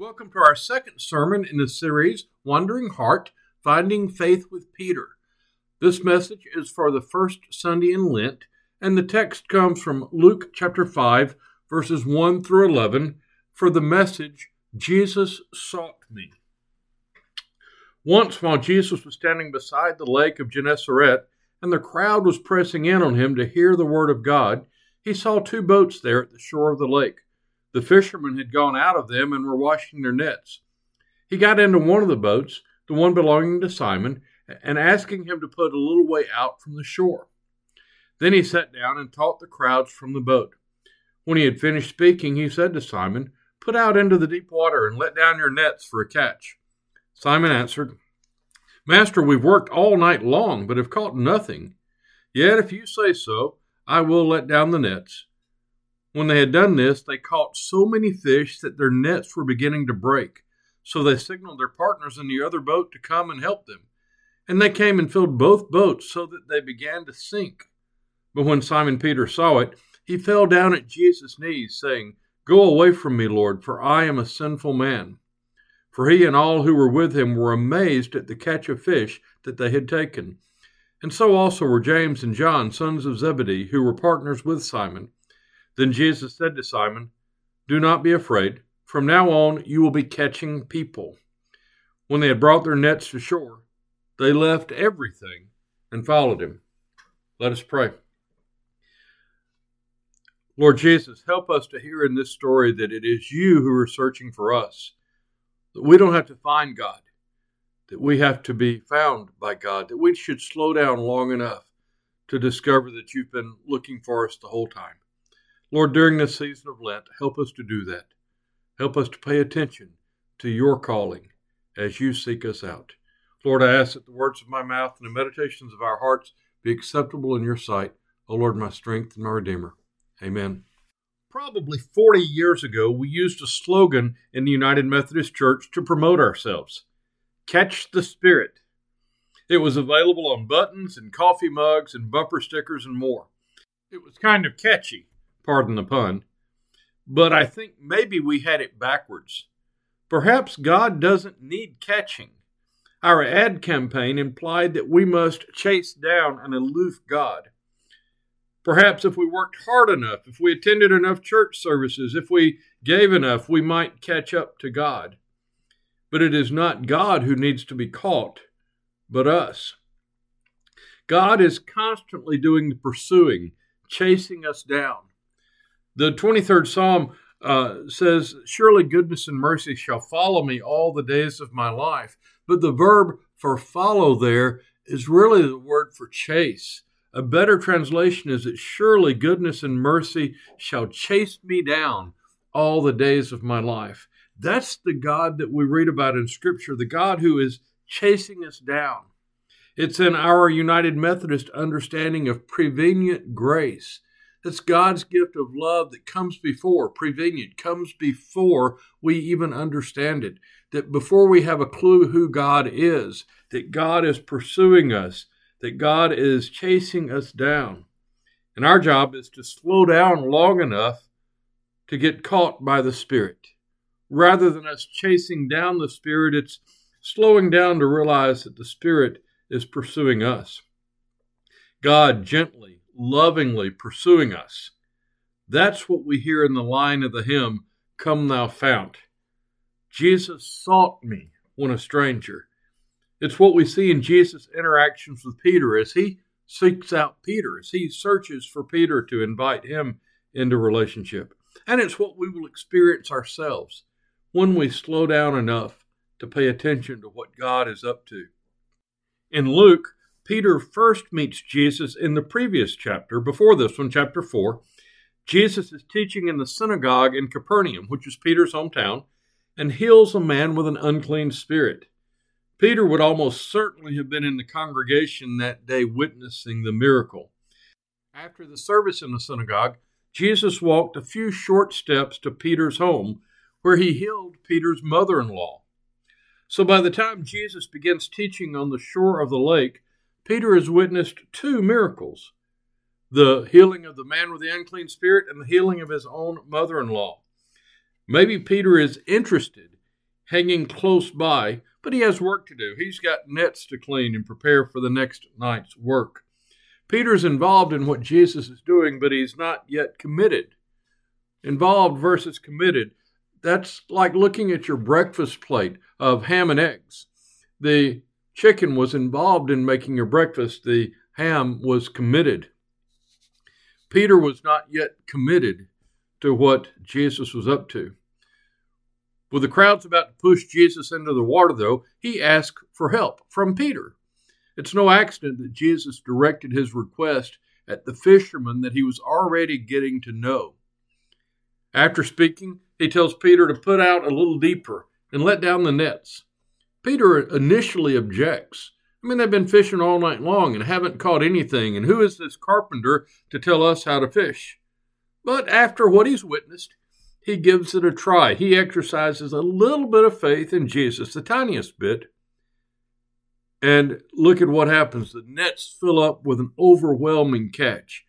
Welcome to our second sermon in the series, Wandering Heart Finding Faith with Peter. This message is for the first Sunday in Lent, and the text comes from Luke chapter 5, verses 1 through 11, for the message, Jesus Sought Me. Once, while Jesus was standing beside the lake of Gennesaret, and the crowd was pressing in on him to hear the word of God, he saw two boats there at the shore of the lake. The fishermen had gone out of them and were washing their nets. He got into one of the boats, the one belonging to Simon, and asking him to put a little way out from the shore. Then he sat down and taught the crowds from the boat. When he had finished speaking, he said to Simon, Put out into the deep water and let down your nets for a catch. Simon answered, Master, we've worked all night long, but have caught nothing. Yet if you say so, I will let down the nets. When they had done this, they caught so many fish that their nets were beginning to break. So they signaled their partners in the other boat to come and help them. And they came and filled both boats so that they began to sink. But when Simon Peter saw it, he fell down at Jesus' knees, saying, Go away from me, Lord, for I am a sinful man. For he and all who were with him were amazed at the catch of fish that they had taken. And so also were James and John, sons of Zebedee, who were partners with Simon. Then Jesus said to Simon, Do not be afraid. From now on, you will be catching people. When they had brought their nets to shore, they left everything and followed him. Let us pray. Lord Jesus, help us to hear in this story that it is you who are searching for us, that we don't have to find God, that we have to be found by God, that we should slow down long enough to discover that you've been looking for us the whole time. Lord, during this season of Lent, help us to do that. Help us to pay attention to your calling as you seek us out. Lord, I ask that the words of my mouth and the meditations of our hearts be acceptable in your sight, O Lord, my strength and my Redeemer. Amen. Probably 40 years ago, we used a slogan in the United Methodist Church to promote ourselves Catch the Spirit. It was available on buttons and coffee mugs and bumper stickers and more. It was kind of catchy pardon the pun. But I think maybe we had it backwards. Perhaps God doesn't need catching. Our ad campaign implied that we must chase down an aloof God. Perhaps if we worked hard enough, if we attended enough church services, if we gave enough, we might catch up to God. But it is not God who needs to be caught, but us. God is constantly doing the pursuing, chasing us down. The 23rd Psalm uh, says, Surely goodness and mercy shall follow me all the days of my life. But the verb for follow there is really the word for chase. A better translation is that surely goodness and mercy shall chase me down all the days of my life. That's the God that we read about in Scripture, the God who is chasing us down. It's in our United Methodist understanding of prevenient grace it's God's gift of love that comes before, prevenient, comes before we even understand it. That before we have a clue who God is, that God is pursuing us, that God is chasing us down. And our job is to slow down long enough to get caught by the Spirit. Rather than us chasing down the Spirit, it's slowing down to realize that the Spirit is pursuing us. God gently lovingly pursuing us. That's what we hear in the line of the hymn, Come Thou Fount. Jesus sought me when a stranger. It's what we see in Jesus' interactions with Peter as he seeks out Peter, as he searches for Peter to invite him into relationship. And it's what we will experience ourselves when we slow down enough to pay attention to what God is up to. In Luke, Peter first meets Jesus in the previous chapter, before this one, chapter 4. Jesus is teaching in the synagogue in Capernaum, which is Peter's hometown, and heals a man with an unclean spirit. Peter would almost certainly have been in the congregation that day witnessing the miracle. After the service in the synagogue, Jesus walked a few short steps to Peter's home, where he healed Peter's mother in law. So by the time Jesus begins teaching on the shore of the lake, Peter has witnessed two miracles the healing of the man with the unclean spirit and the healing of his own mother in law. Maybe Peter is interested hanging close by, but he has work to do. He's got nets to clean and prepare for the next night's work. Peter's involved in what Jesus is doing, but he's not yet committed. Involved versus committed. That's like looking at your breakfast plate of ham and eggs. The chicken was involved in making your breakfast, the ham was committed. Peter was not yet committed to what Jesus was up to. With the crowds about to push Jesus into the water, though, he asked for help from Peter. It's no accident that Jesus directed his request at the fisherman that he was already getting to know. After speaking, he tells Peter to put out a little deeper and let down the nets. Peter initially objects. I mean, they've been fishing all night long and haven't caught anything, and who is this carpenter to tell us how to fish? But after what he's witnessed, he gives it a try. He exercises a little bit of faith in Jesus, the tiniest bit. And look at what happens. The nets fill up with an overwhelming catch.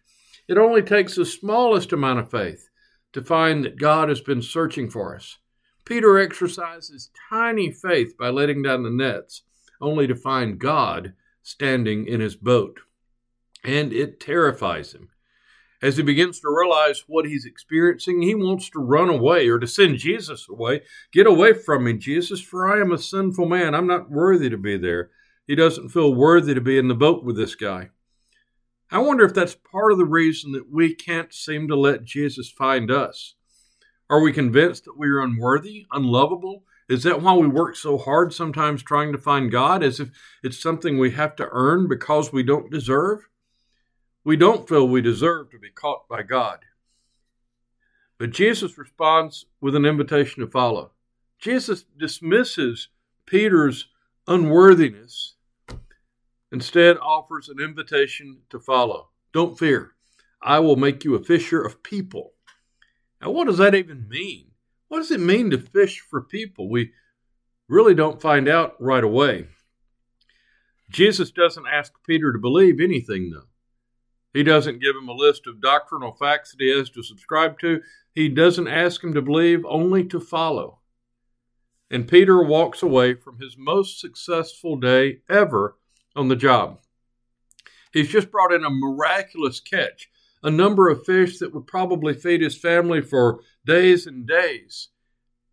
It only takes the smallest amount of faith to find that God has been searching for us. Peter exercises tiny faith by letting down the nets, only to find God standing in his boat. And it terrifies him. As he begins to realize what he's experiencing, he wants to run away or to send Jesus away. Get away from me, Jesus, for I am a sinful man. I'm not worthy to be there. He doesn't feel worthy to be in the boat with this guy. I wonder if that's part of the reason that we can't seem to let Jesus find us. Are we convinced that we are unworthy, unlovable? Is that why we work so hard sometimes trying to find God, as if it's something we have to earn because we don't deserve? We don't feel we deserve to be caught by God. But Jesus responds with an invitation to follow. Jesus dismisses Peter's unworthiness, instead, offers an invitation to follow. Don't fear, I will make you a fisher of people. Now, what does that even mean? What does it mean to fish for people? We really don't find out right away. Jesus doesn't ask Peter to believe anything, though. He doesn't give him a list of doctrinal facts that he has to subscribe to. He doesn't ask him to believe, only to follow. And Peter walks away from his most successful day ever on the job. He's just brought in a miraculous catch a number of fish that would probably feed his family for days and days.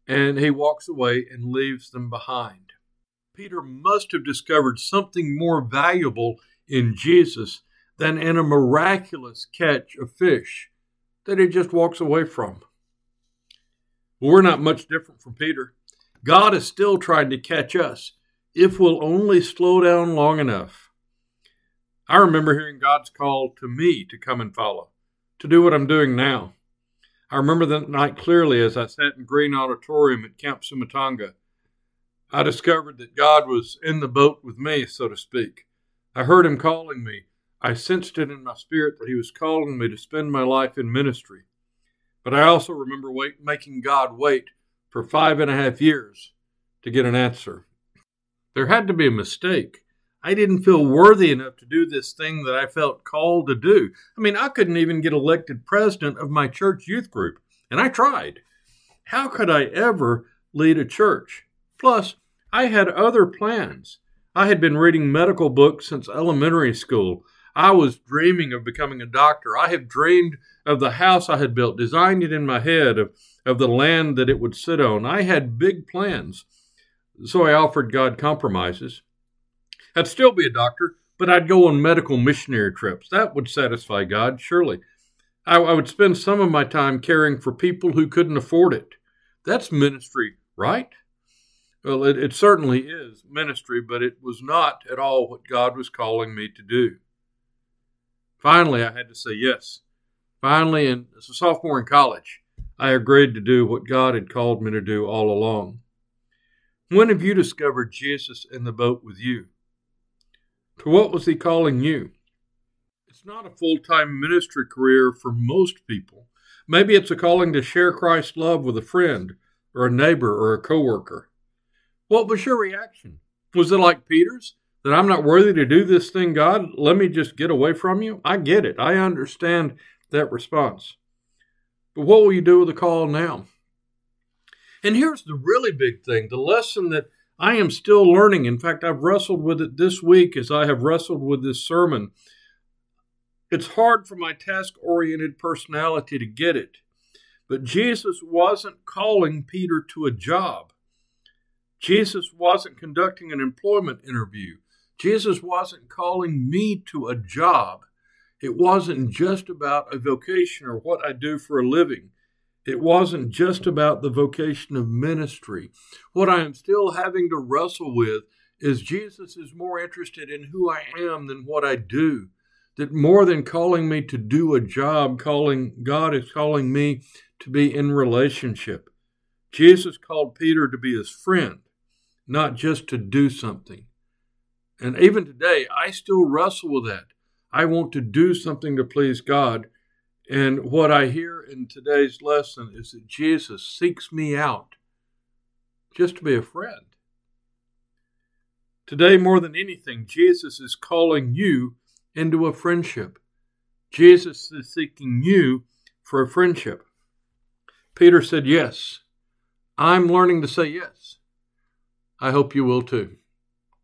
And he walks away and leaves them behind. Peter must have discovered something more valuable in Jesus than in a miraculous catch of fish that he just walks away from. We're not much different from Peter. God is still trying to catch us if we'll only slow down long enough. I remember hearing God's call to me to come and follow, to do what I'm doing now. I remember that night clearly as I sat in Green Auditorium at Camp Sumatanga. I discovered that God was in the boat with me, so to speak. I heard Him calling me. I sensed it in my spirit that He was calling me to spend my life in ministry. But I also remember wait, making God wait for five and a half years to get an answer. There had to be a mistake. I didn't feel worthy enough to do this thing that I felt called to do. I mean, I couldn't even get elected president of my church youth group, and I tried. How could I ever lead a church? Plus, I had other plans. I had been reading medical books since elementary school. I was dreaming of becoming a doctor. I had dreamed of the house I had built, designed it in my head, of, of the land that it would sit on. I had big plans. So I offered God compromises. I'd still be a doctor, but I'd go on medical missionary trips. That would satisfy God, surely. I, I would spend some of my time caring for people who couldn't afford it. That's ministry, right? Well, it, it certainly is ministry, but it was not at all what God was calling me to do. Finally, I had to say yes. Finally, in, as a sophomore in college, I agreed to do what God had called me to do all along. When have you discovered Jesus in the boat with you? To what was he calling you? It's not a full time ministry career for most people. Maybe it's a calling to share Christ's love with a friend or a neighbor or a coworker. What was your reaction? Was it like Peter's? That I'm not worthy to do this thing, God? Let me just get away from you? I get it. I understand that response. But what will you do with the call now? And here's the really big thing the lesson that I am still learning. In fact, I've wrestled with it this week as I have wrestled with this sermon. It's hard for my task oriented personality to get it. But Jesus wasn't calling Peter to a job. Jesus wasn't conducting an employment interview. Jesus wasn't calling me to a job. It wasn't just about a vocation or what I do for a living. It wasn't just about the vocation of ministry. What I am still having to wrestle with is Jesus is more interested in who I am than what I do. That more than calling me to do a job, calling God is calling me to be in relationship. Jesus called Peter to be his friend, not just to do something. And even today, I still wrestle with that. I want to do something to please God. And what I hear in today's lesson is that Jesus seeks me out just to be a friend. Today, more than anything, Jesus is calling you into a friendship. Jesus is seeking you for a friendship. Peter said, Yes. I'm learning to say yes. I hope you will too.